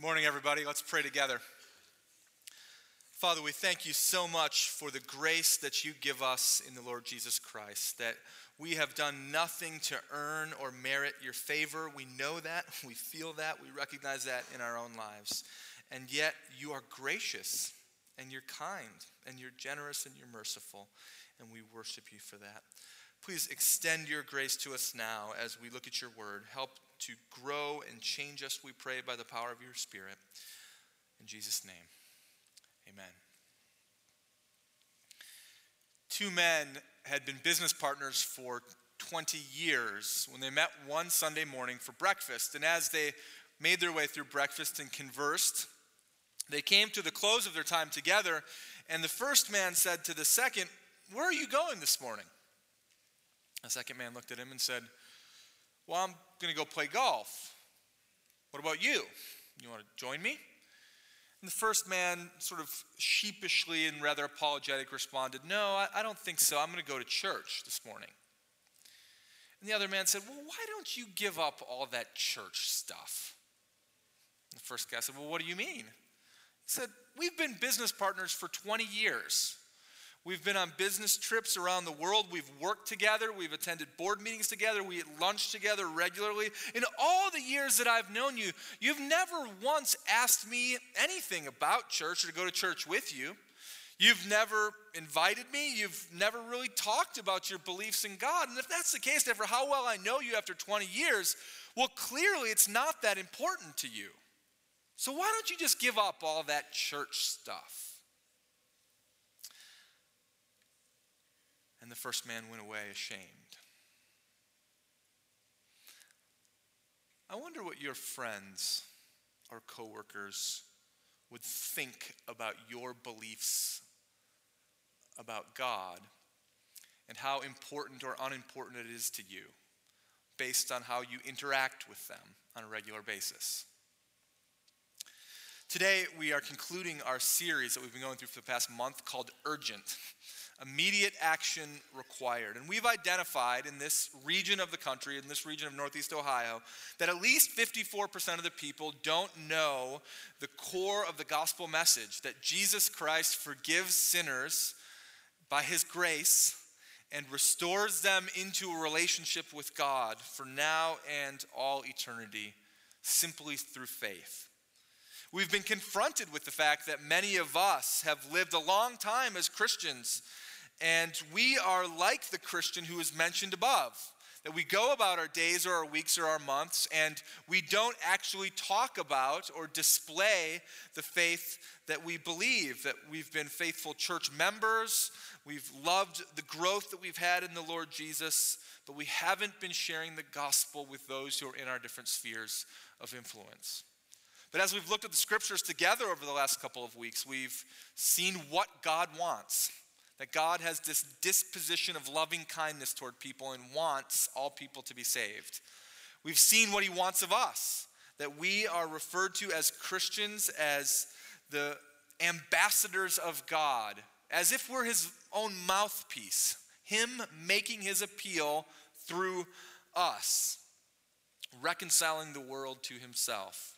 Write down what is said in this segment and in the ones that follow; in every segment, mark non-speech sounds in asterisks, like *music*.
Morning, everybody. Let's pray together. Father, we thank you so much for the grace that you give us in the Lord Jesus Christ, that we have done nothing to earn or merit your favor. We know that, *laughs* we feel that, we recognize that in our own lives. And yet, you are gracious, and you're kind, and you're generous, and you're merciful, and we worship you for that. Please extend your grace to us now as we look at your word. Help to grow and change us, we pray, by the power of your Spirit. In Jesus' name, amen. Two men had been business partners for 20 years when they met one Sunday morning for breakfast. And as they made their way through breakfast and conversed, they came to the close of their time together. And the first man said to the second, Where are you going this morning? The second man looked at him and said, Well, I'm going to go play golf. What about you? You want to join me? And the first man, sort of sheepishly and rather apologetic, responded, No, I, I don't think so. I'm going to go to church this morning. And the other man said, Well, why don't you give up all that church stuff? And the first guy said, Well, what do you mean? He said, We've been business partners for 20 years. We've been on business trips around the world. We've worked together. We've attended board meetings together. We eat lunch together regularly. In all the years that I've known you, you've never once asked me anything about church or to go to church with you. You've never invited me. You've never really talked about your beliefs in God. And if that's the case, after how well I know you after 20 years, well, clearly it's not that important to you. So why don't you just give up all that church stuff? And the first man went away ashamed. I wonder what your friends or coworkers would think about your beliefs about God and how important or unimportant it is to you based on how you interact with them on a regular basis. Today, we are concluding our series that we've been going through for the past month called Urgent immediate action required. And we've identified in this region of the country, in this region of Northeast Ohio, that at least 54% of the people don't know the core of the gospel message that Jesus Christ forgives sinners by his grace and restores them into a relationship with God for now and all eternity simply through faith. We've been confronted with the fact that many of us have lived a long time as Christians and we are like the Christian who is mentioned above. That we go about our days or our weeks or our months and we don't actually talk about or display the faith that we believe. That we've been faithful church members, we've loved the growth that we've had in the Lord Jesus, but we haven't been sharing the gospel with those who are in our different spheres of influence. But as we've looked at the scriptures together over the last couple of weeks, we've seen what God wants that God has this disposition of loving kindness toward people and wants all people to be saved. We've seen what he wants of us, that we are referred to as Christians as the ambassadors of God, as if we're his own mouthpiece, him making his appeal through us, reconciling the world to himself.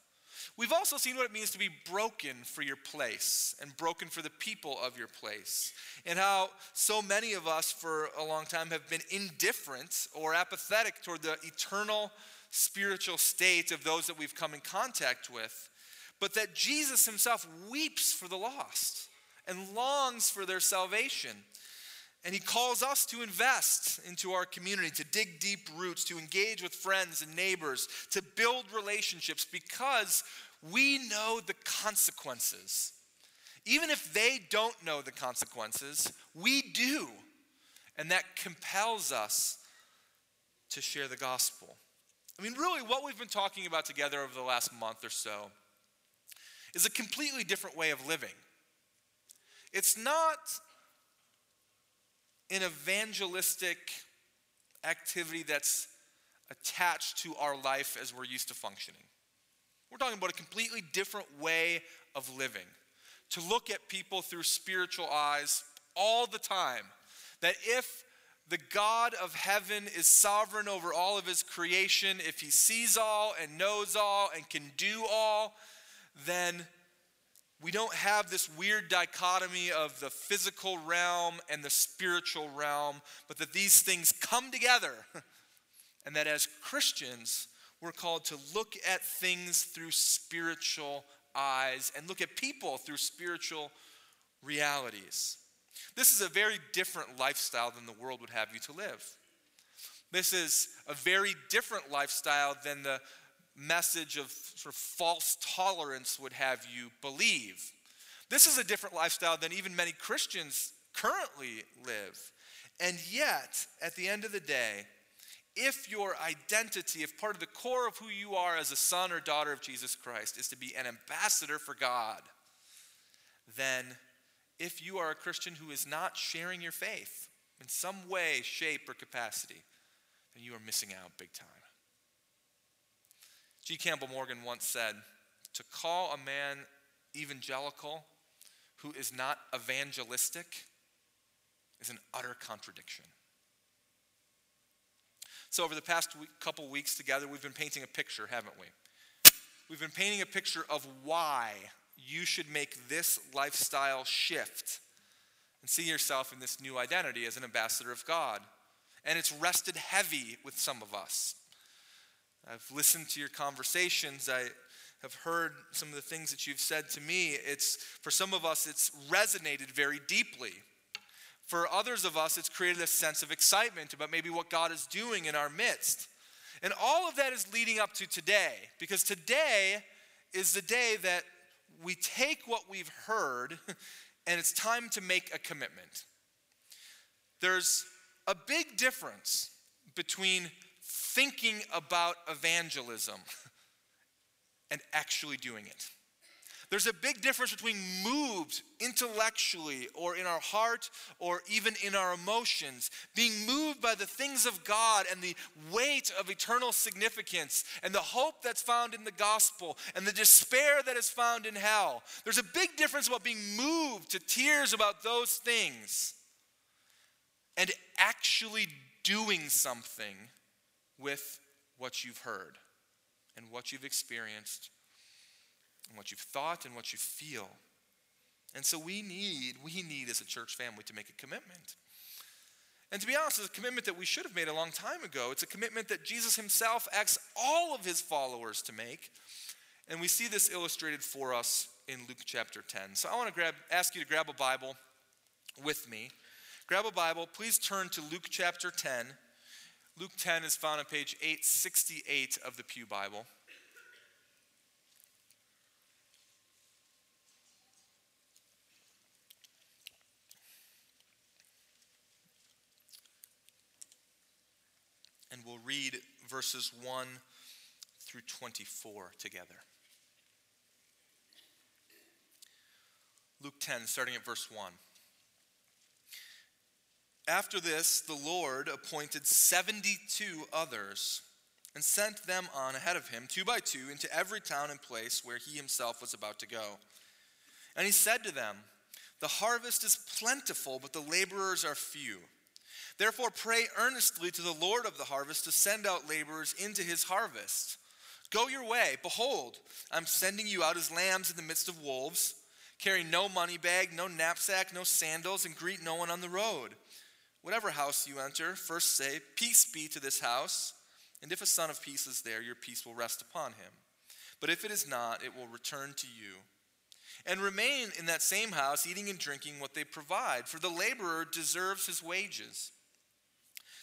We've also seen what it means to be broken for your place and broken for the people of your place, and how so many of us for a long time have been indifferent or apathetic toward the eternal spiritual state of those that we've come in contact with, but that Jesus himself weeps for the lost and longs for their salvation. And he calls us to invest into our community, to dig deep roots, to engage with friends and neighbors, to build relationships because we know the consequences. Even if they don't know the consequences, we do. And that compels us to share the gospel. I mean, really, what we've been talking about together over the last month or so is a completely different way of living. It's not an evangelistic activity that's attached to our life as we're used to functioning. We're talking about a completely different way of living. To look at people through spiritual eyes all the time. That if the God of heaven is sovereign over all of his creation, if he sees all and knows all and can do all, then we don't have this weird dichotomy of the physical realm and the spiritual realm, but that these things come together. *laughs* and that as Christians, we're called to look at things through spiritual eyes and look at people through spiritual realities. This is a very different lifestyle than the world would have you to live. This is a very different lifestyle than the message of sort of false tolerance would have you believe. This is a different lifestyle than even many Christians currently live. And yet, at the end of the day, if your identity, if part of the core of who you are as a son or daughter of Jesus Christ is to be an ambassador for God, then if you are a Christian who is not sharing your faith in some way, shape, or capacity, then you are missing out big time. G. Campbell Morgan once said to call a man evangelical who is not evangelistic is an utter contradiction. So, over the past week, couple weeks together, we've been painting a picture, haven't we? We've been painting a picture of why you should make this lifestyle shift and see yourself in this new identity as an ambassador of God. And it's rested heavy with some of us. I've listened to your conversations. I have heard some of the things that you've said to me. It's for some of us it's resonated very deeply. For others of us, it's created a sense of excitement about maybe what God is doing in our midst. And all of that is leading up to today, because today is the day that we take what we've heard *laughs* and it's time to make a commitment. There's a big difference between thinking about evangelism *laughs* and actually doing it. There's a big difference between moved intellectually or in our heart or even in our emotions, being moved by the things of God and the weight of eternal significance and the hope that's found in the gospel and the despair that is found in hell. There's a big difference about being moved to tears about those things and actually doing something with what you've heard and what you've experienced and what you've thought and what you feel. And so we need, we need as a church family to make a commitment. And to be honest, it's a commitment that we should have made a long time ago. It's a commitment that Jesus himself asks all of his followers to make. And we see this illustrated for us in Luke chapter 10. So I want to grab, ask you to grab a Bible with me. Grab a Bible. Please turn to Luke chapter 10. Luke 10 is found on page 868 of the Pew Bible. We'll read verses 1 through 24 together. Luke 10, starting at verse 1. After this, the Lord appointed 72 others and sent them on ahead of him, two by two, into every town and place where he himself was about to go. And he said to them, The harvest is plentiful, but the laborers are few. Therefore, pray earnestly to the Lord of the harvest to send out laborers into his harvest. Go your way. Behold, I'm sending you out as lambs in the midst of wolves. Carry no money bag, no knapsack, no sandals, and greet no one on the road. Whatever house you enter, first say, Peace be to this house. And if a son of peace is there, your peace will rest upon him. But if it is not, it will return to you. And remain in that same house, eating and drinking what they provide, for the laborer deserves his wages.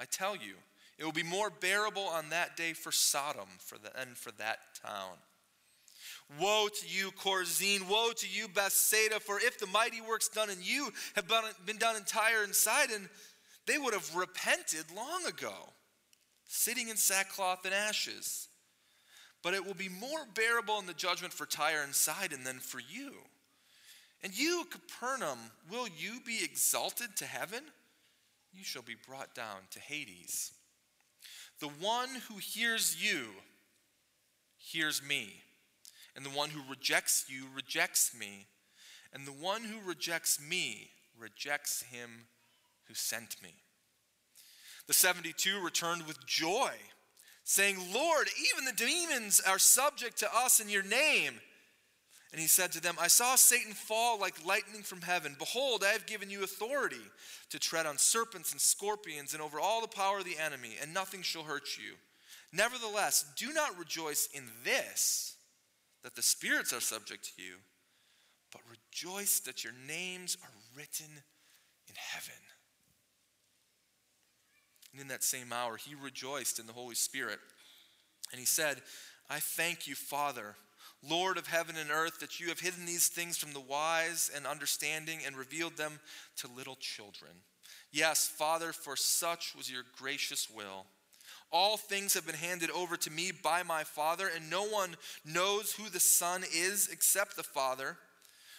I tell you, it will be more bearable on that day for Sodom for the, than for that town. Woe to you, Chorazin! Woe to you, Bethsaida! For if the mighty works done in you have been done in Tyre and Sidon, they would have repented long ago, sitting in sackcloth and ashes. but it will be more bearable in the judgment for Tyre and Sidon than for you. And you, Capernaum, will you be exalted to heaven? You shall be brought down to Hades. The one who hears you hears me, and the one who rejects you rejects me, and the one who rejects me rejects him who sent me. The 72 returned with joy, saying, Lord, even the demons are subject to us in your name. And he said to them, I saw Satan fall like lightning from heaven. Behold, I have given you authority to tread on serpents and scorpions and over all the power of the enemy, and nothing shall hurt you. Nevertheless, do not rejoice in this, that the spirits are subject to you, but rejoice that your names are written in heaven. And in that same hour, he rejoiced in the Holy Spirit. And he said, I thank you, Father Lord of heaven and earth, that you have hidden these things from the wise and understanding and revealed them to little children. Yes, Father, for such was your gracious will. All things have been handed over to me by my Father, and no one knows who the Son is except the Father,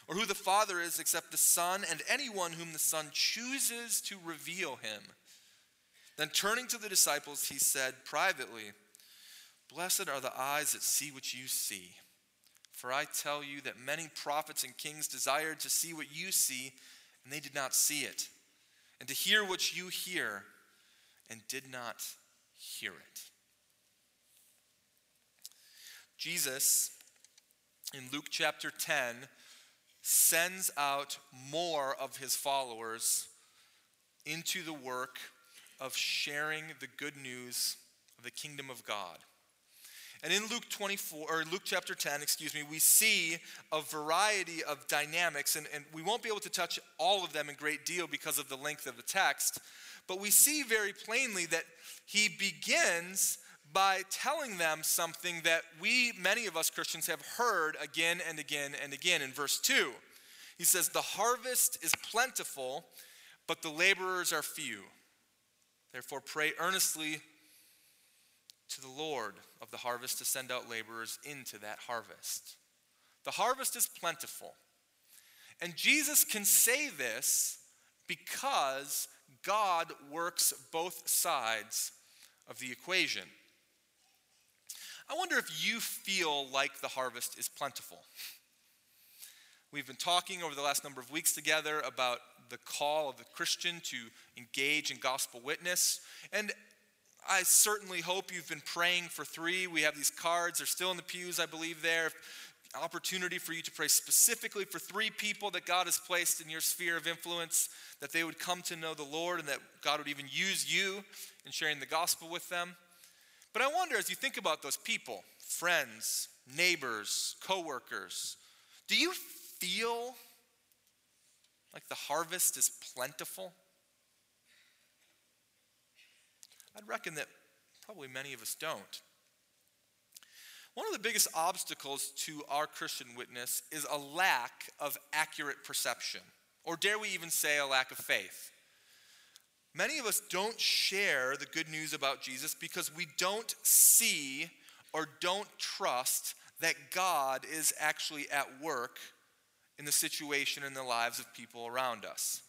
or who the Father is except the Son, and anyone whom the Son chooses to reveal him. Then turning to the disciples, he said privately, Blessed are the eyes that see what you see. For I tell you that many prophets and kings desired to see what you see, and they did not see it, and to hear what you hear, and did not hear it. Jesus, in Luke chapter 10, sends out more of his followers into the work of sharing the good news of the kingdom of God. And in Luke 24, or Luke chapter 10, excuse me, we see a variety of dynamics, and, and we won't be able to touch all of them in great deal because of the length of the text. But we see very plainly that he begins by telling them something that we, many of us Christians, have heard again and again and again. In verse 2, he says, The harvest is plentiful, but the laborers are few. Therefore, pray earnestly to the Lord of the harvest to send out laborers into that harvest. The harvest is plentiful. And Jesus can say this because God works both sides of the equation. I wonder if you feel like the harvest is plentiful. We've been talking over the last number of weeks together about the call of the Christian to engage in gospel witness. And I certainly hope you've been praying for three. We have these cards, they're still in the pews, I believe, there. Opportunity for you to pray specifically for three people that God has placed in your sphere of influence, that they would come to know the Lord and that God would even use you in sharing the gospel with them. But I wonder as you think about those people, friends, neighbors, coworkers, do you feel like the harvest is plentiful? I'd reckon that probably many of us don't. One of the biggest obstacles to our Christian witness is a lack of accurate perception, or dare we even say a lack of faith. Many of us don't share the good news about Jesus because we don't see or don't trust that God is actually at work in the situation in the lives of people around us.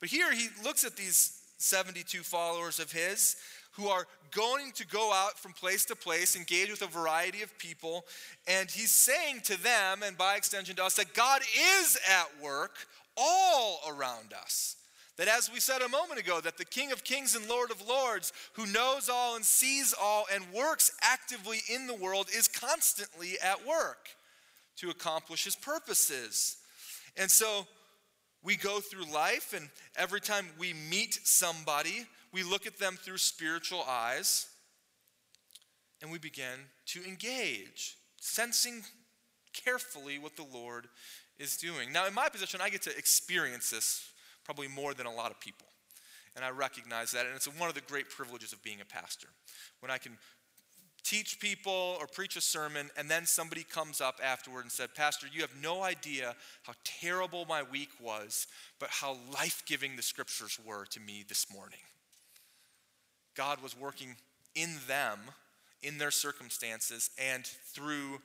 But here he looks at these 72 followers of his who are going to go out from place to place, engage with a variety of people. And he's saying to them, and by extension to us, that God is at work all around us. That as we said a moment ago, that the King of Kings and Lord of Lords, who knows all and sees all and works actively in the world, is constantly at work to accomplish his purposes. And so we go through life, and every time we meet somebody, we look at them through spiritual eyes and we begin to engage, sensing carefully what the Lord is doing. Now, in my position, I get to experience this probably more than a lot of people. And I recognize that. And it's one of the great privileges of being a pastor. When I can teach people or preach a sermon, and then somebody comes up afterward and said, Pastor, you have no idea how terrible my week was, but how life giving the scriptures were to me this morning. God was working in them in their circumstances and through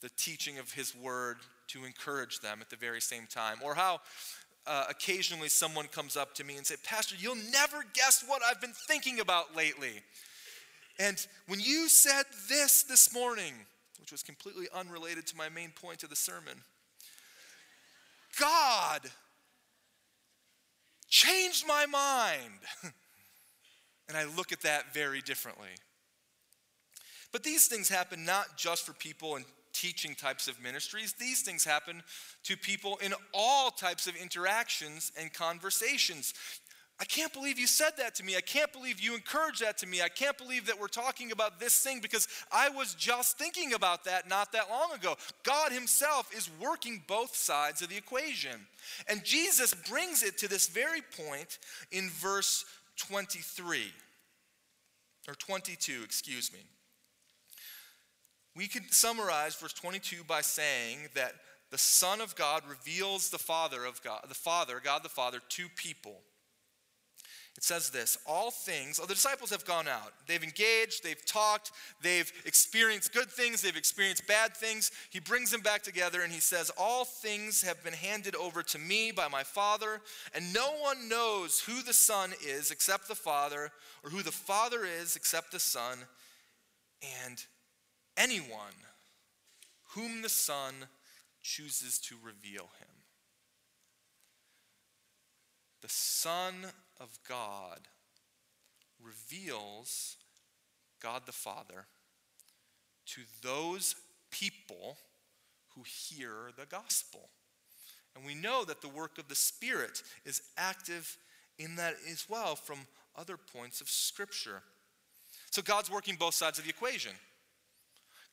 the teaching of His Word to encourage them at the very same time. Or how uh, occasionally someone comes up to me and say, Pastor, you'll never guess what I've been thinking about lately. And when you said this this morning, which was completely unrelated to my main point of the sermon, God changed my mind. *laughs* and I look at that very differently. But these things happen not just for people in teaching types of ministries, these things happen to people in all types of interactions and conversations. I can't believe you said that to me. I can't believe you encouraged that to me. I can't believe that we're talking about this thing because I was just thinking about that not that long ago. God Himself is working both sides of the equation. And Jesus brings it to this very point in verse 23, or 22, excuse me. We could summarize verse 22 by saying that the Son of God reveals the Father of God, the Father, God the Father, to people. It says this all things, oh, the disciples have gone out. They've engaged, they've talked, they've experienced good things, they've experienced bad things. He brings them back together and he says, All things have been handed over to me by my Father, and no one knows who the Son is except the Father, or who the Father is except the Son, and anyone whom the Son chooses to reveal him. The Son of God reveals God the Father to those people who hear the gospel. And we know that the work of the Spirit is active in that as well from other points of Scripture. So God's working both sides of the equation.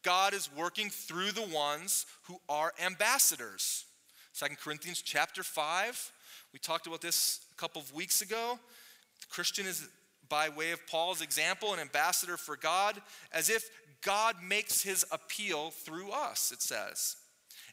God is working through the ones who are ambassadors. Second Corinthians chapter 5, we talked about this a couple of weeks ago. The Christian is, by way of Paul's example, an ambassador for God, as if God makes his appeal through us, it says.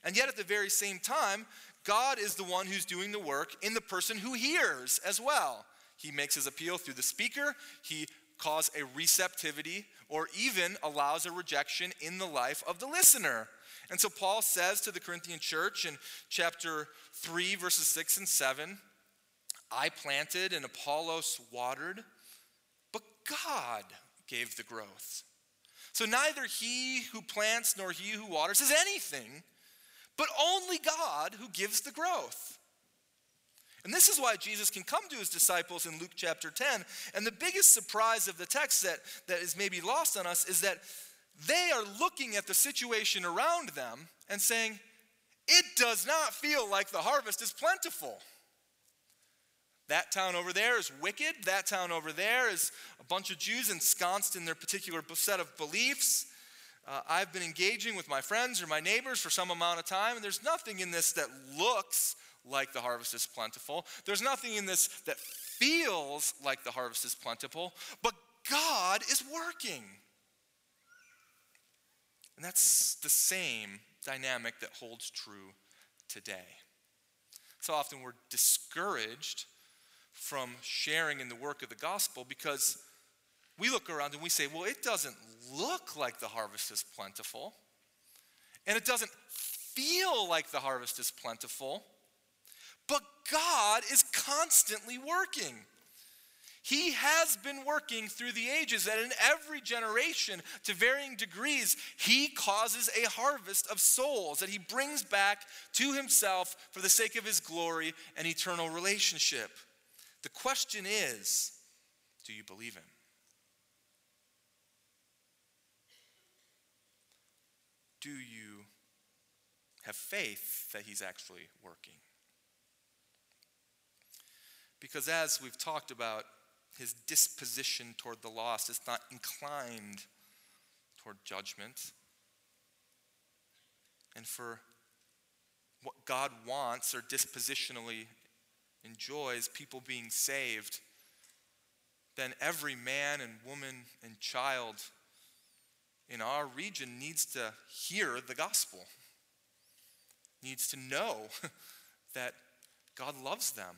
And yet, at the very same time, God is the one who's doing the work in the person who hears as well. He makes his appeal through the speaker, he cause a receptivity or even allows a rejection in the life of the listener. And so Paul says to the Corinthian church in chapter 3, verses 6 and 7 I planted and Apollos watered, but God gave the growth. So neither he who plants nor he who waters is anything, but only God who gives the growth. And this is why Jesus can come to his disciples in Luke chapter 10. And the biggest surprise of the text that, that is maybe lost on us is that they are looking at the situation around them and saying, It does not feel like the harvest is plentiful. That town over there is wicked. That town over there is a bunch of Jews ensconced in their particular set of beliefs. Uh, I've been engaging with my friends or my neighbors for some amount of time, and there's nothing in this that looks like the harvest is plentiful. There's nothing in this that feels like the harvest is plentiful, but God is working. And that's the same dynamic that holds true today. So often we're discouraged from sharing in the work of the gospel because we look around and we say, well, it doesn't look like the harvest is plentiful, and it doesn't feel like the harvest is plentiful. But God is constantly working. He has been working through the ages, and in every generation, to varying degrees, He causes a harvest of souls that He brings back to Himself for the sake of His glory and eternal relationship. The question is do you believe Him? Do you have faith that He's actually working? Because as we've talked about, his disposition toward the lost is not inclined toward judgment. And for what God wants or dispositionally enjoys, people being saved, then every man and woman and child in our region needs to hear the gospel, needs to know *laughs* that God loves them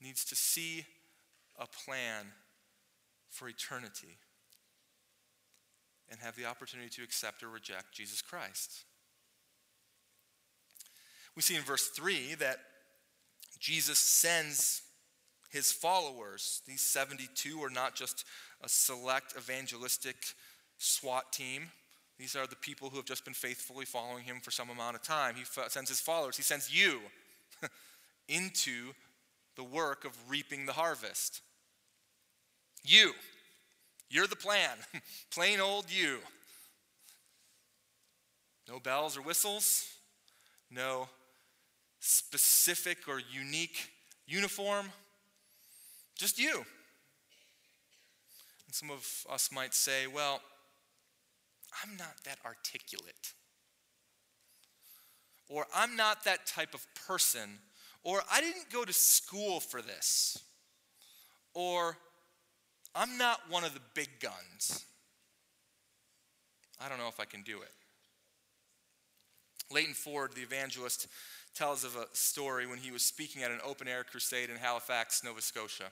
needs to see a plan for eternity. and have the opportunity to accept or reject Jesus Christ. We see in verse 3 that Jesus sends his followers. These 72 are not just a select evangelistic SWAT team. These are the people who have just been faithfully following him for some amount of time. He sends his followers, he sends you *laughs* into the work of reaping the harvest. You. You're the plan. *laughs* Plain old you. No bells or whistles. No specific or unique uniform. Just you. And some of us might say, well, I'm not that articulate. Or I'm not that type of person. Or I didn't go to school for this. Or I'm not one of the big guns. I don't know if I can do it. Leighton Ford, the evangelist, tells of a story when he was speaking at an open air crusade in Halifax, Nova Scotia.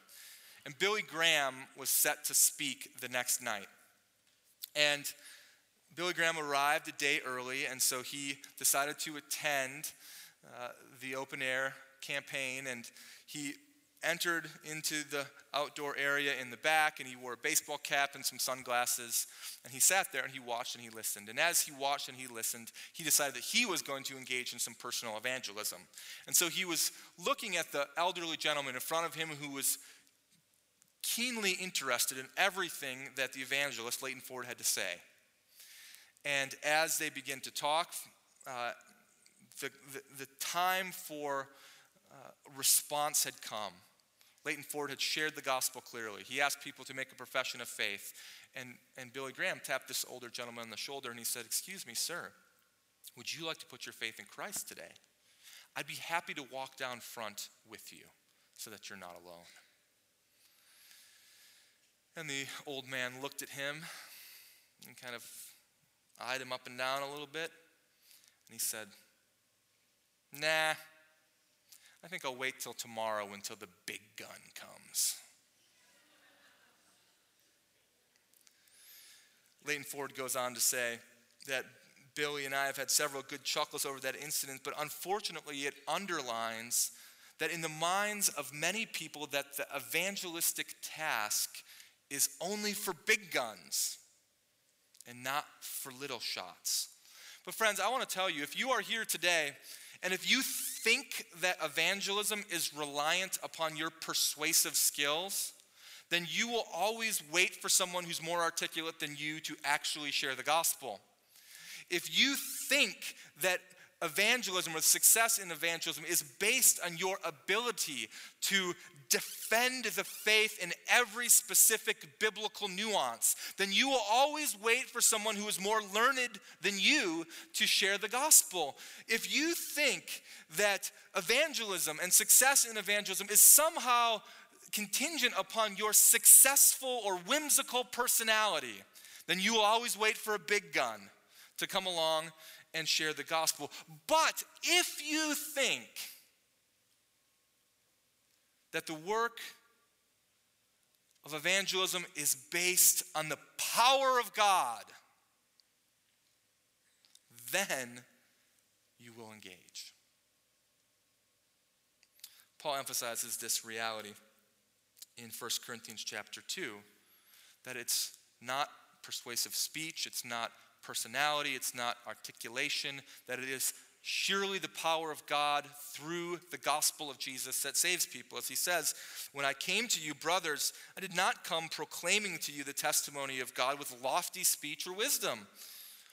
And Billy Graham was set to speak the next night. And Billy Graham arrived a day early, and so he decided to attend uh, the open air campaign. And he entered into the outdoor area in the back, and he wore a baseball cap and some sunglasses. And he sat there and he watched and he listened. And as he watched and he listened, he decided that he was going to engage in some personal evangelism. And so he was looking at the elderly gentleman in front of him who was keenly interested in everything that the evangelist, Leighton Ford, had to say. And as they began to talk, uh, the, the, the, time for Uh, response had come. Leighton Ford had shared the gospel clearly. He asked people to make a profession of faith. And, and Billy Graham tapped this older gentleman on the shoulder and he said, Excuse me, sir, would you like to put your faith in Christ today? I'd be happy to walk down front with you so that you're not alone. And the old man looked at him and kind of eyed him up and down a little bit. And he said, Nah, I think I'll wait till tomorrow until the big gun comes. Leighton Ford goes on to say that Billy and I have had several good chuckles over that incident, but unfortunately, it underlines that in the minds of many people that the evangelistic task is only for big guns and not for little shots. But friends, I want to tell you if you are here today and if you think that evangelism is reliant upon your persuasive skills, then you will always wait for someone who's more articulate than you to actually share the gospel. If you think that evangelism or success in evangelism is based on your ability to defend the faith in every specific biblical nuance, then you will always wait for someone who is more learned than you to share the gospel. If you think that evangelism and success in evangelism is somehow contingent upon your successful or whimsical personality, then you will always wait for a big gun to come along and share the gospel. But if you think that the work of evangelism is based on the power of God, then you will engage. Paul emphasizes this reality in 1 Corinthians chapter 2 that it's not persuasive speech, it's not personality, it's not articulation, that it is surely the power of God through the gospel of Jesus that saves people. As he says, When I came to you, brothers, I did not come proclaiming to you the testimony of God with lofty speech or wisdom.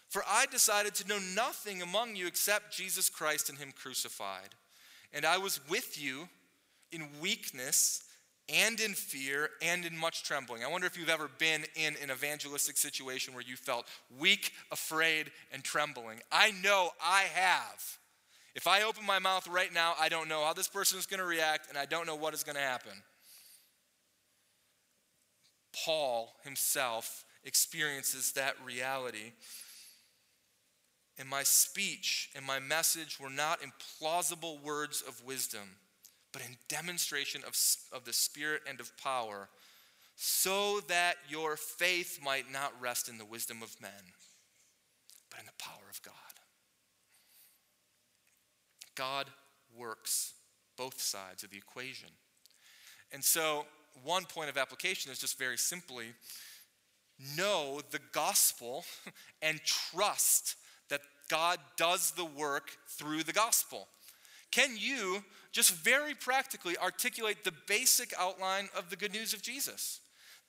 For I decided to know nothing among you except Jesus Christ and Him crucified. And I was with you in weakness and in fear and in much trembling. I wonder if you've ever been in an evangelistic situation where you felt weak, afraid, and trembling. I know I have. If I open my mouth right now, I don't know how this person is going to react and I don't know what is going to happen. Paul himself experiences that reality. And my speech and my message were not implausible words of wisdom but in demonstration of, of the Spirit and of power, so that your faith might not rest in the wisdom of men, but in the power of God. God works both sides of the equation. And so, one point of application is just very simply know the gospel *laughs* and trust that God does the work through the gospel. Can you just very practically articulate the basic outline of the good news of Jesus?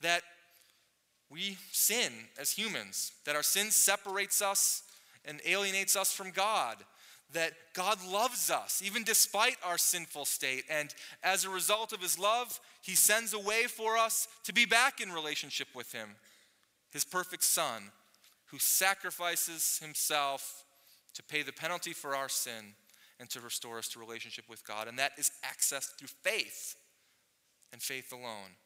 That we sin as humans, that our sin separates us and alienates us from God, that God loves us even despite our sinful state. And as a result of his love, he sends a way for us to be back in relationship with him, his perfect Son, who sacrifices himself to pay the penalty for our sin and to restore us to relationship with God. And that is accessed through faith and faith alone.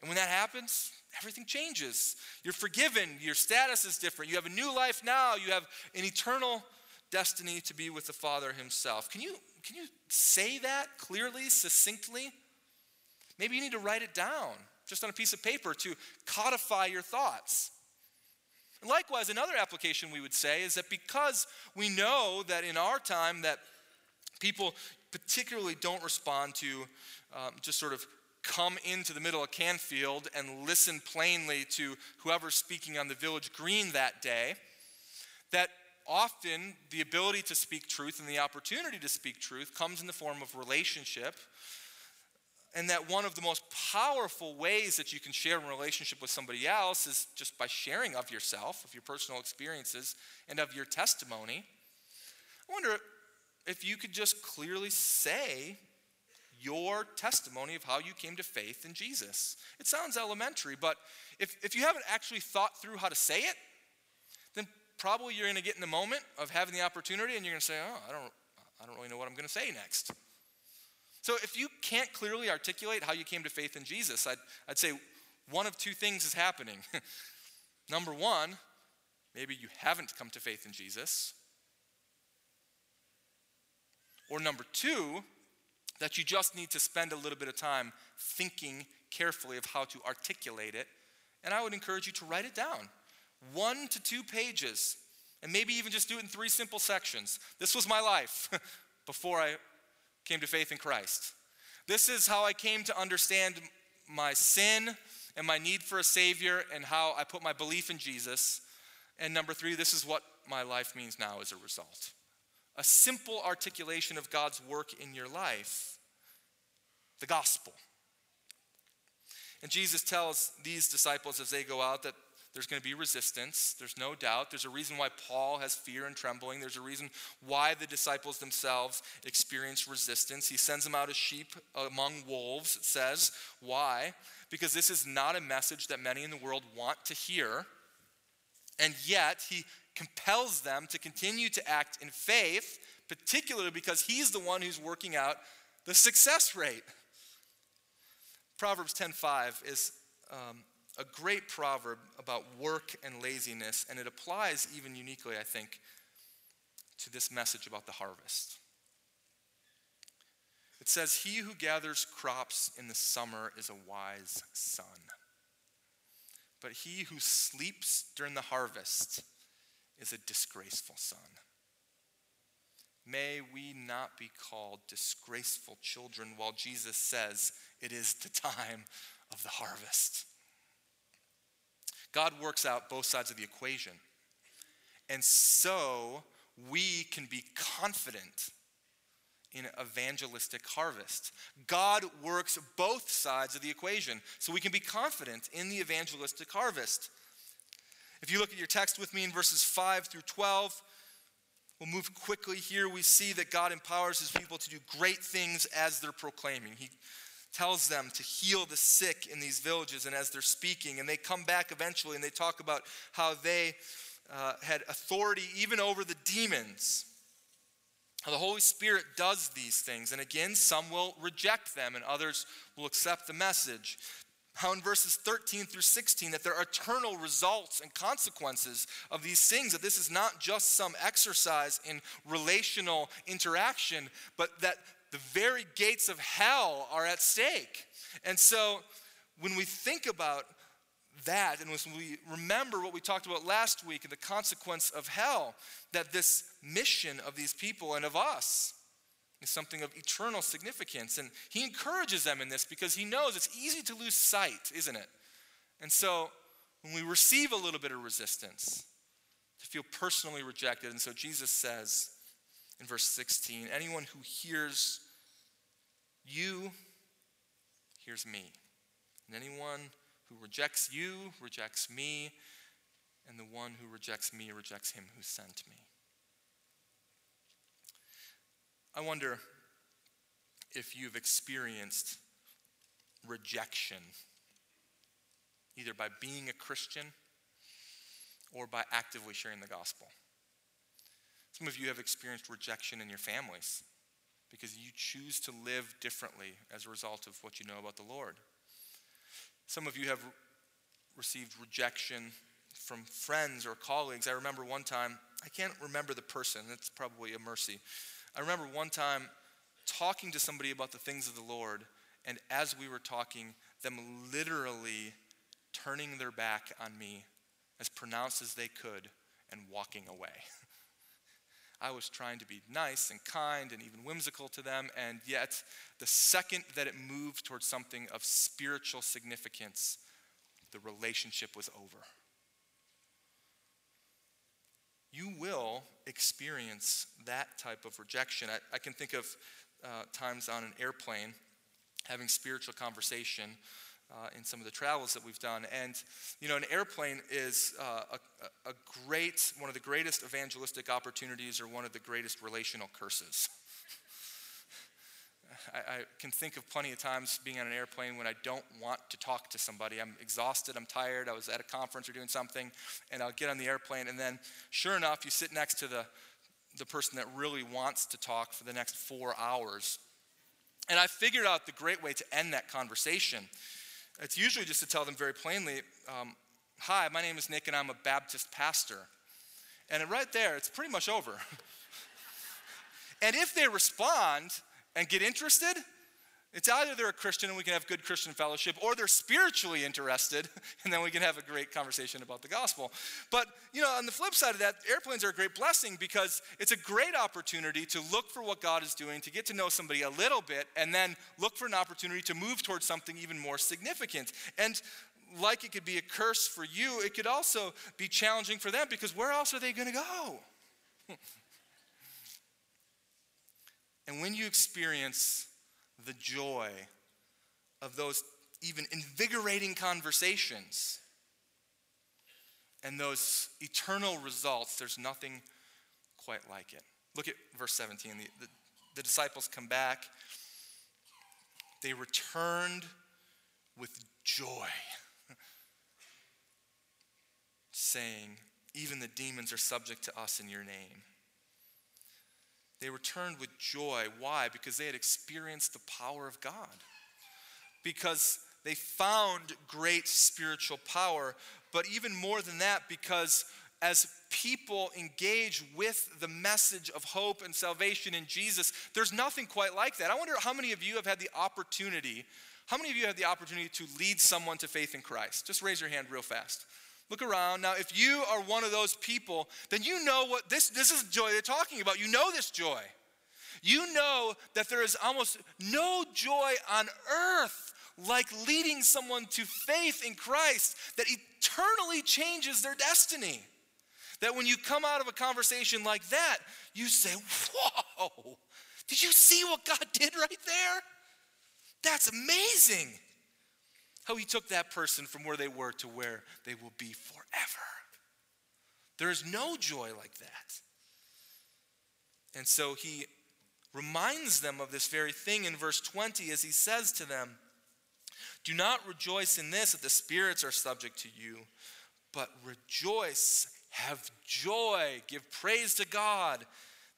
And when that happens, everything changes. You're forgiven, your status is different. You have a new life now, you have an eternal destiny to be with the Father Himself. Can you, can you say that clearly, succinctly? Maybe you need to write it down just on a piece of paper to codify your thoughts. And likewise, another application we would say is that because we know that in our time that people particularly don't respond to um, just sort of come into the middle of Canfield and listen plainly to whoever's speaking on the village green that day, that often the ability to speak truth and the opportunity to speak truth comes in the form of relationship. And that one of the most powerful ways that you can share a relationship with somebody else is just by sharing of yourself, of your personal experiences, and of your testimony. I wonder if you could just clearly say your testimony of how you came to faith in Jesus. It sounds elementary, but if, if you haven't actually thought through how to say it, then probably you're going to get in the moment of having the opportunity and you're going to say, oh, I don't, I don't really know what I'm going to say next. So if you can't clearly articulate how you came to faith in Jesus, I'd, I'd say one of two things is happening. *laughs* Number one, maybe you haven't come to faith in Jesus. Or number two, that you just need to spend a little bit of time thinking carefully of how to articulate it. And I would encourage you to write it down one to two pages, and maybe even just do it in three simple sections. This was my life *laughs* before I came to faith in Christ. This is how I came to understand my sin and my need for a Savior and how I put my belief in Jesus. And number three, this is what my life means now as a result. A simple articulation of God's work in your life, the gospel. And Jesus tells these disciples as they go out that there's going to be resistance. There's no doubt. There's a reason why Paul has fear and trembling. There's a reason why the disciples themselves experience resistance. He sends them out as sheep among wolves, it says. Why? Because this is not a message that many in the world want to hear. And yet, he compels them to continue to act in faith, particularly because he's the one who's working out the success rate. Proverbs 10:5 is um, a great proverb about work and laziness, and it applies even uniquely, I think, to this message about the harvest. It says, He who gathers crops in the summer is a wise son. But he who sleeps during the harvest is a disgraceful son. May we not be called disgraceful children while Jesus says it is the time of the harvest. God works out both sides of the equation. And so we can be confident in evangelistic harvest. God works both sides of the equation, so we can be confident in the evangelistic harvest. If you look at your text with me in verses 5 through 12, we'll move quickly here. We see that God empowers his people to do great things as they're proclaiming. He tells them to heal the sick in these villages and as they're speaking and they come back eventually and they talk about how they uh, had authority even over the demons how the holy spirit does these things and again some will reject them and others will accept the message how in verses 13 through 16 that there are eternal results and consequences of these things that this is not just some exercise in relational interaction but that the very gates of hell are at stake. And so when we think about that, and when we remember what we talked about last week and the consequence of hell, that this mission of these people and of us is something of eternal significance. And he encourages them in this because he knows it's easy to lose sight, isn't it? And so when we receive a little bit of resistance, to feel personally rejected. And so Jesus says in verse 16 anyone who hears you hears me. And anyone who rejects you rejects me. And the one who rejects me rejects him who sent me. I wonder if you've experienced rejection, either by being a Christian or by actively sharing the gospel. Some of you have experienced rejection in your families because you choose to live differently as a result of what you know about the Lord. Some of you have received rejection from friends or colleagues. I remember one time, I can't remember the person, that's probably a mercy. I remember one time talking to somebody about the things of the Lord, and as we were talking, them literally turning their back on me as pronounced as they could and walking away. *laughs* I was trying to be nice and kind and even whimsical to them, and yet the second that it moved towards something of spiritual significance, the relationship was over. You will experience that type of rejection. I, I can think of uh, times on an airplane having spiritual conversation uh, in some of the travels that we've done. And, you know, an airplane is uh, a, a great, one of the greatest evangelistic opportunities or one of the greatest relational curses. I, I, can think of plenty of times being on an airplane when I don't want to talk to somebody. I'm exhausted, I'm tired, I was at a conference or doing something, and I'll get on the airplane, and then sure enough, you sit next to the, the person that really wants to talk for the next four hours. And I figured out the great way to end that conversation it's usually just to tell them very plainly, um, Hi, my name is Nick, and I'm a Baptist pastor. And right there, it's pretty much over. *laughs* and if they respond and get interested, it's either they're a Christian and we can have good Christian fellowship, or they're spiritually interested, *laughs* and then we can have a great conversation about the gospel. But, you know, on the flip side of that, airplanes are a great blessing because it's a great opportunity to look for what God is doing, to get to know somebody a little bit, and then look for an opportunity to move towards something even more significant. And like it could be a curse for you, it could also be challenging for them because where else are they going to go? *laughs* and when you experience the joy of those even invigorating conversations and those eternal results, there's nothing quite like it. Look at verse 17. The, the, the disciples come back, they returned with joy, *laughs* saying, Even the demons are subject to us in your name. They returned with joy. Why? Because they had experienced the power of God. Because they found great spiritual power. But even more than that, because as people engage with the message of hope and salvation in Jesus, there's nothing quite like that. I wonder how many of you have had the opportunity, how many of you have the opportunity to lead someone to faith in Christ? Just raise your hand real fast. Look around. Now, if you are one of those people, then you know what this, this is joy they're talking about. You know this joy. You know that there is almost no joy on earth like leading someone to faith in Christ that eternally changes their destiny. That when you come out of a conversation like that, you say, Whoa, did you see what God did right there? That's amazing how he took that person from where they were to where they will be forever. There is no joy like that. And so he reminds them of this very thing in verse 20 as he says to them, Do not rejoice in this that the spirits are subject to you, but rejoice, have joy, give praise to God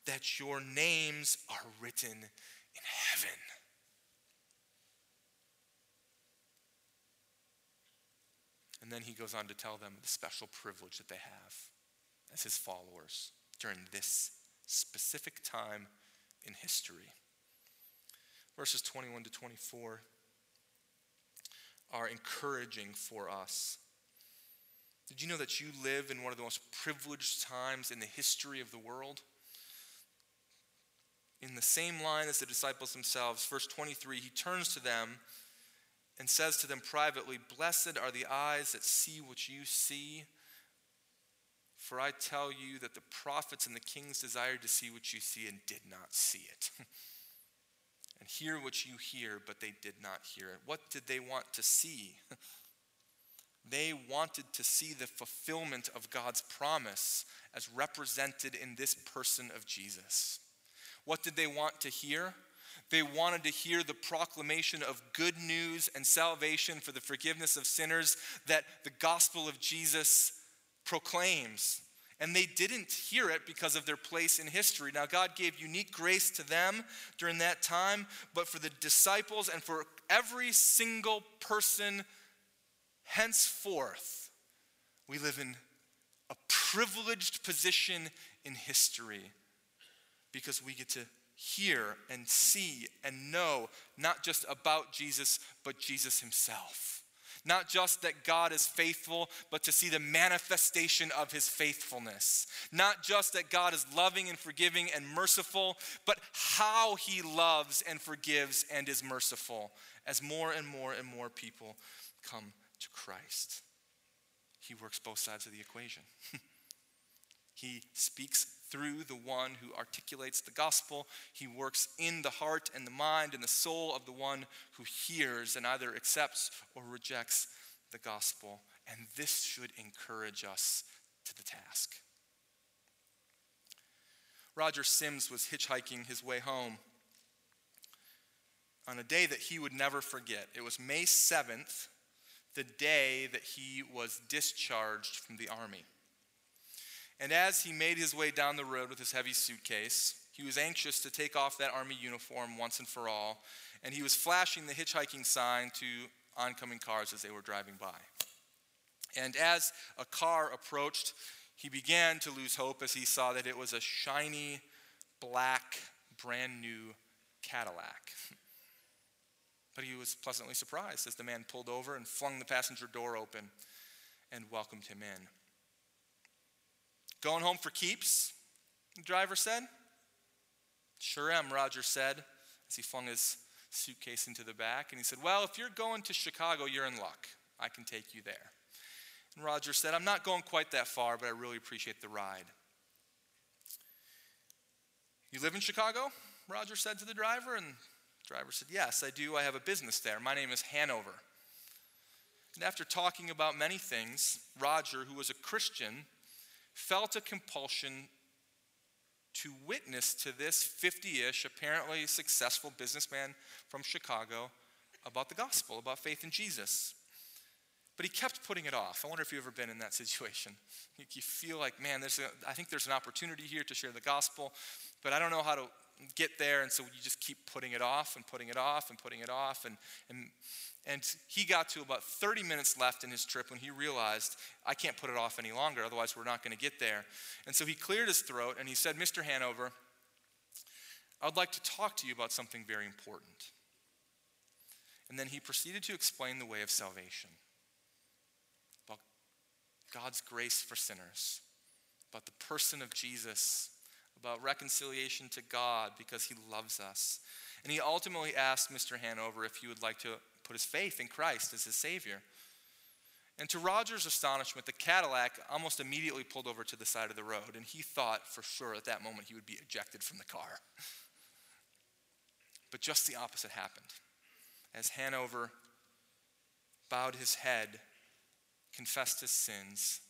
that your names are written in heaven. And then he goes on to tell them the special privilege that they have as his followers during this specific time in history. Verses 21 to 24. are encouraging for us. Did you know that you live in one of the most privileged times in the history of the world? In the same line as the disciples themselves, verse 23, he turns to them and says to them privately, Blessed are the eyes that see what you see. For I tell you that the prophets and the kings desired to see what you see and did not see it. *laughs* and hear what you hear, but they did not hear it. What did they want to see? *laughs* they wanted to see the fulfillment of God's promise as represented in this person of Jesus. What did they want to hear? They wanted to hear the proclamation of good news and salvation for the forgiveness of sinners that the gospel of Jesus proclaims. And they didn't hear it because of their place in history. Now, God gave unique grace to them during that time, but for the disciples and for every single person henceforth, we live in a privileged position in history because we get to hear and see and know not just about Jesus, but Jesus himself. Not just that God is faithful, but to see the manifestation of his faithfulness. Not just that God is loving and forgiving and merciful, but how he loves and forgives and is merciful as more and more and more people come to Christ. He works both sides of the equation. *laughs* he speaks through the one who articulates the gospel. He works in the heart and the mind and the soul of the one who hears and either accepts or rejects the gospel. And this should encourage us to the task. Roger Sims was hitchhiking his way home on a day that he would never forget. It was May 7th, the day that he was discharged from the army. And as he made his way down the road with his heavy suitcase, he was anxious to take off that army uniform once and for all, and he was flashing the hitchhiking sign to oncoming cars as they were driving by. And as a car approached, he began to lose hope as he saw that it was a shiny, black, brand new Cadillac. *laughs* But he was pleasantly surprised as the man pulled over and flung the passenger door open and welcomed him in. Going home for keeps? The driver said. Sure am, Roger said as he flung his suitcase into the back. And he said, Well, if you're going to Chicago, you're in luck. I can take you there. And Roger said, I'm not going quite that far, but I really appreciate the ride. You live in Chicago? Roger said to the driver. And the driver said, Yes, I do. I have a business there. My name is Hanover. And after talking about many things, Roger, who was a Christian, felt a compulsion to witness to this 50 ish, apparently successful businessman from Chicago about the gospel, about faith in Jesus. But he kept putting it off. I wonder if you've ever been in that *laughs* situation. You feel like, man, there's a, I think there's an opportunity here to share the gospel, but I don't know how to get there. And so you just keep putting it off and putting it off and putting it off. And, and and he got to about 30 minutes left in his trip when he realized, I can't put it off any longer, otherwise, we're not going to get there. And so he cleared his throat and he said, Mr. Hanover, I would like to talk to you about something very important. And then he proceeded to explain the way of salvation about God's grace for sinners, about the person of Jesus, about reconciliation to God because he loves us. And he ultimately asked Mr. Hanover if he would like to put his faith in Christ as his Savior. And to Roger's astonishment, the Cadillac almost immediately pulled over to the side of the road, and he thought for sure at that moment he would be ejected from the car. But just the opposite happened. As Hanover bowed his head, confessed his sins,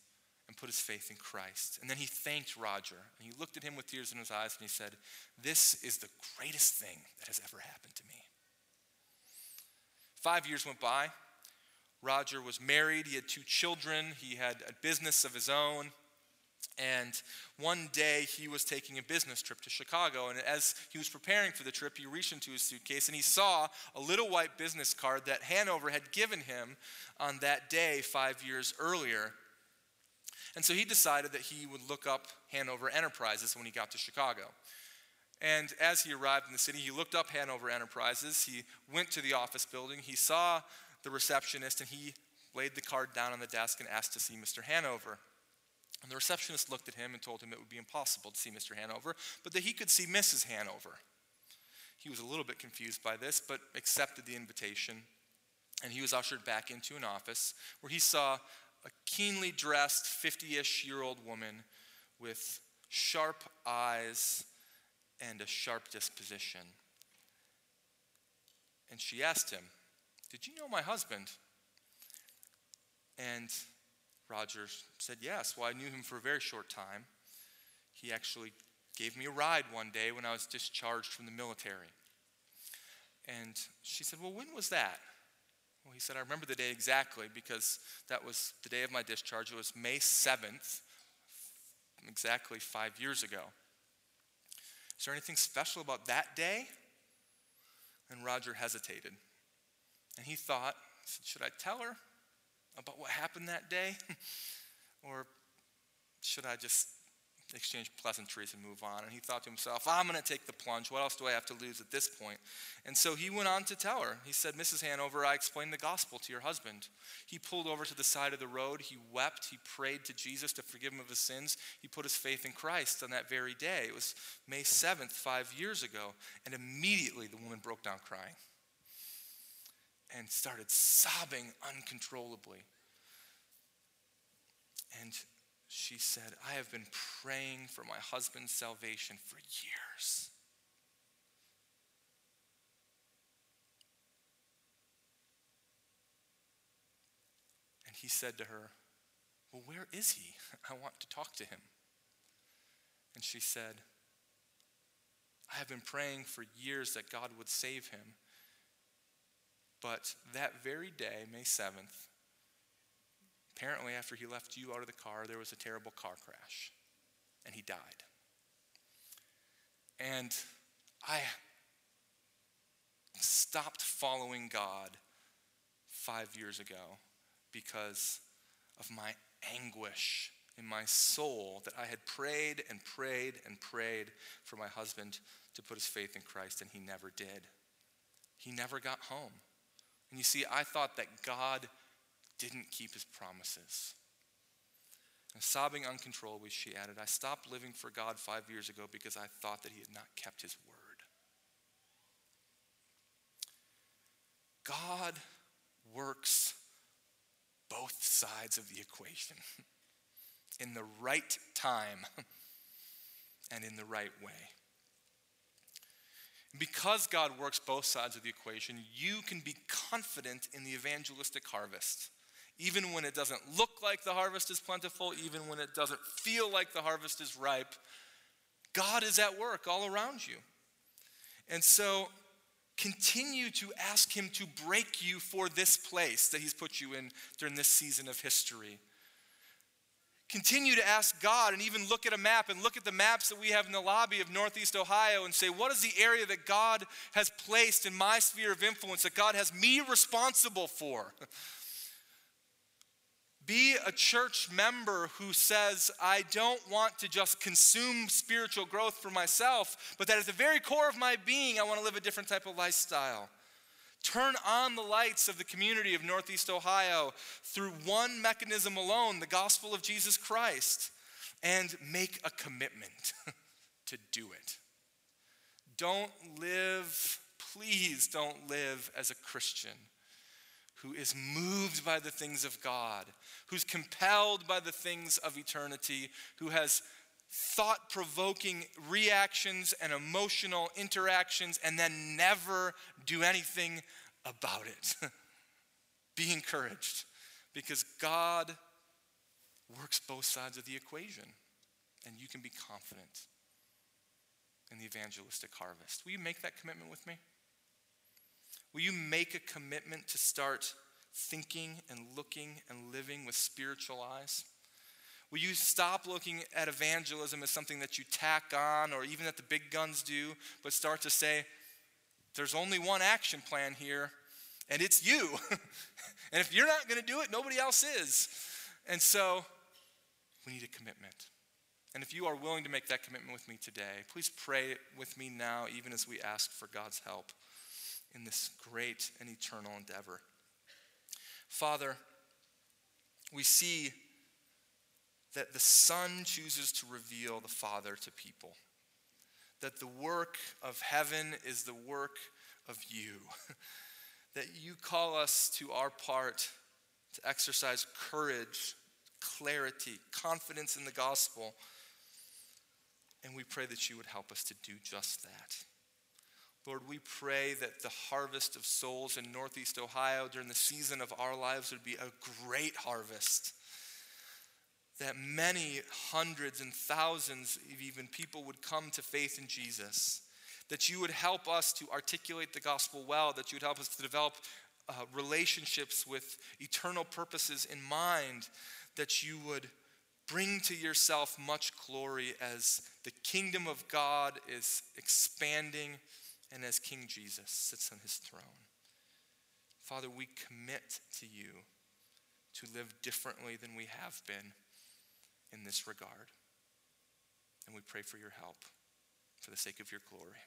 and put his faith in Christ. And then he thanked Roger, and he looked at him with tears in his eyes, and he said, This is the greatest thing that has ever happened to me. Five years went by. Roger was married. He had two children. He had a business of his own. And one day he was taking a business trip to Chicago. And as he was preparing for the trip, he reached into his suitcase and he saw a little white business card that Hanover had given him on that day five years earlier. And so he decided that he would look up Hanover Enterprises when he got to Chicago. And as he arrived in the city, he looked up Hanover Enterprises. He went to the office building. He saw the receptionist, and he laid the card down on the desk and asked to see Mr. Hanover. And the receptionist looked at him and told him it would be impossible to see Mr. Hanover, but that he could see Mrs. Hanover. He was a little bit confused by this, but accepted the invitation. And he was ushered back into an office where he saw a keenly dressed 50 ish year old woman with sharp eyes and a sharp disposition. And she asked him, Did you know my husband? And Roger said, Yes. Well, I knew him for a very short time. He actually gave me a ride one day when I was discharged from the military. And she said, Well, when was that? Well, he said, I remember the day exactly because that was the day of my discharge. It was May 7th, exactly five years ago. Is there anything special about that day? And Roger hesitated. And he thought, Should I tell her about what happened that day? *laughs* or should I just exchange pleasantries and move on. And he thought to himself, I'm going to take the plunge. What else do I have to lose at this point? And so he went on to tell her. He said, Mrs. Hanover, I explained the gospel to your husband. He pulled over to the side of the road. He wept. He prayed to Jesus to forgive him of his sins. He put his faith in Christ on that very day. It was May 7th, five years ago. And immediately the woman broke down crying and started sobbing uncontrollably. And she said, I have been praying for my husband's salvation for years. And he said to her, Well, where is he? *laughs* I want to talk to him. And she said, I have been praying for years that God would save him. But that very day, May 7th, Apparently, after he left you out of the car, there was a terrible car crash, and he died. And I stopped following God five years ago because of my anguish in my soul that I had prayed and prayed and prayed for my husband to put his faith in Christ, and he never did. He never got home. And you see, I thought that God didn't keep his promises. And sobbing uncontrollably, she added, I stopped living for God five years ago because I thought that he had not kept his word. God works both sides of the equation *laughs* in the right time *laughs* and in the right way. Because God works both sides of the equation, you can be confident in the evangelistic harvest even when it doesn't look like the harvest is plentiful, even when it doesn't feel like the harvest is ripe, God is at work all around you. And so continue to ask Him to break you for this place that He's put you in during this season of history. Continue to ask God and even look at a map and look at the maps that we have in the lobby of Northeast Ohio and say, what is the area that God has placed in my sphere of influence that God has me responsible for? *laughs* Be a church member who says, I don't want to just consume spiritual growth for myself, but that at the very core of my being, I want to live a different type of lifestyle. Turn on the lights of the community of Northeast Ohio through one mechanism alone, the gospel of Jesus Christ, and make a commitment *laughs* to do it. Don't live, please don't live as a Christian who is moved by the things of God, who's compelled by the things of eternity, who has thought provoking reactions and emotional interactions, and then never do anything about it. *laughs* Be encouraged because God works both sides of the equation, and you can be confident in the evangelistic harvest. Will you make that commitment with me? Will you make a commitment to start thinking and looking and living with spiritual eyes? Will you stop looking at evangelism as something that you tack on or even that the big guns do, but start to say, there's only one action plan here, and it's you. *laughs* and if you're not going to do it, nobody else is. And so we need a commitment. And if you are willing to make that commitment with me today, please pray with me now, even as we ask for God's help in this great and eternal endeavor. Father, we see that the Son chooses to reveal the Father to people, that the work of heaven is the work of you, *laughs* that you call us to our part to exercise courage, clarity, confidence in the gospel. And we pray that you would help us to do just that. Lord, we pray that the harvest of souls in Northeast Ohio during the season of our lives would be a great harvest. That many hundreds and thousands of even people would come to faith in Jesus. That you would help us to articulate the gospel well, that you would help us to develop uh, relationships with eternal purposes in mind, that you would bring to yourself much glory as the kingdom of God is expanding and as King Jesus sits on his throne. Father, we commit to you to live differently than we have been in this regard. And we pray for your help for the sake of your glory.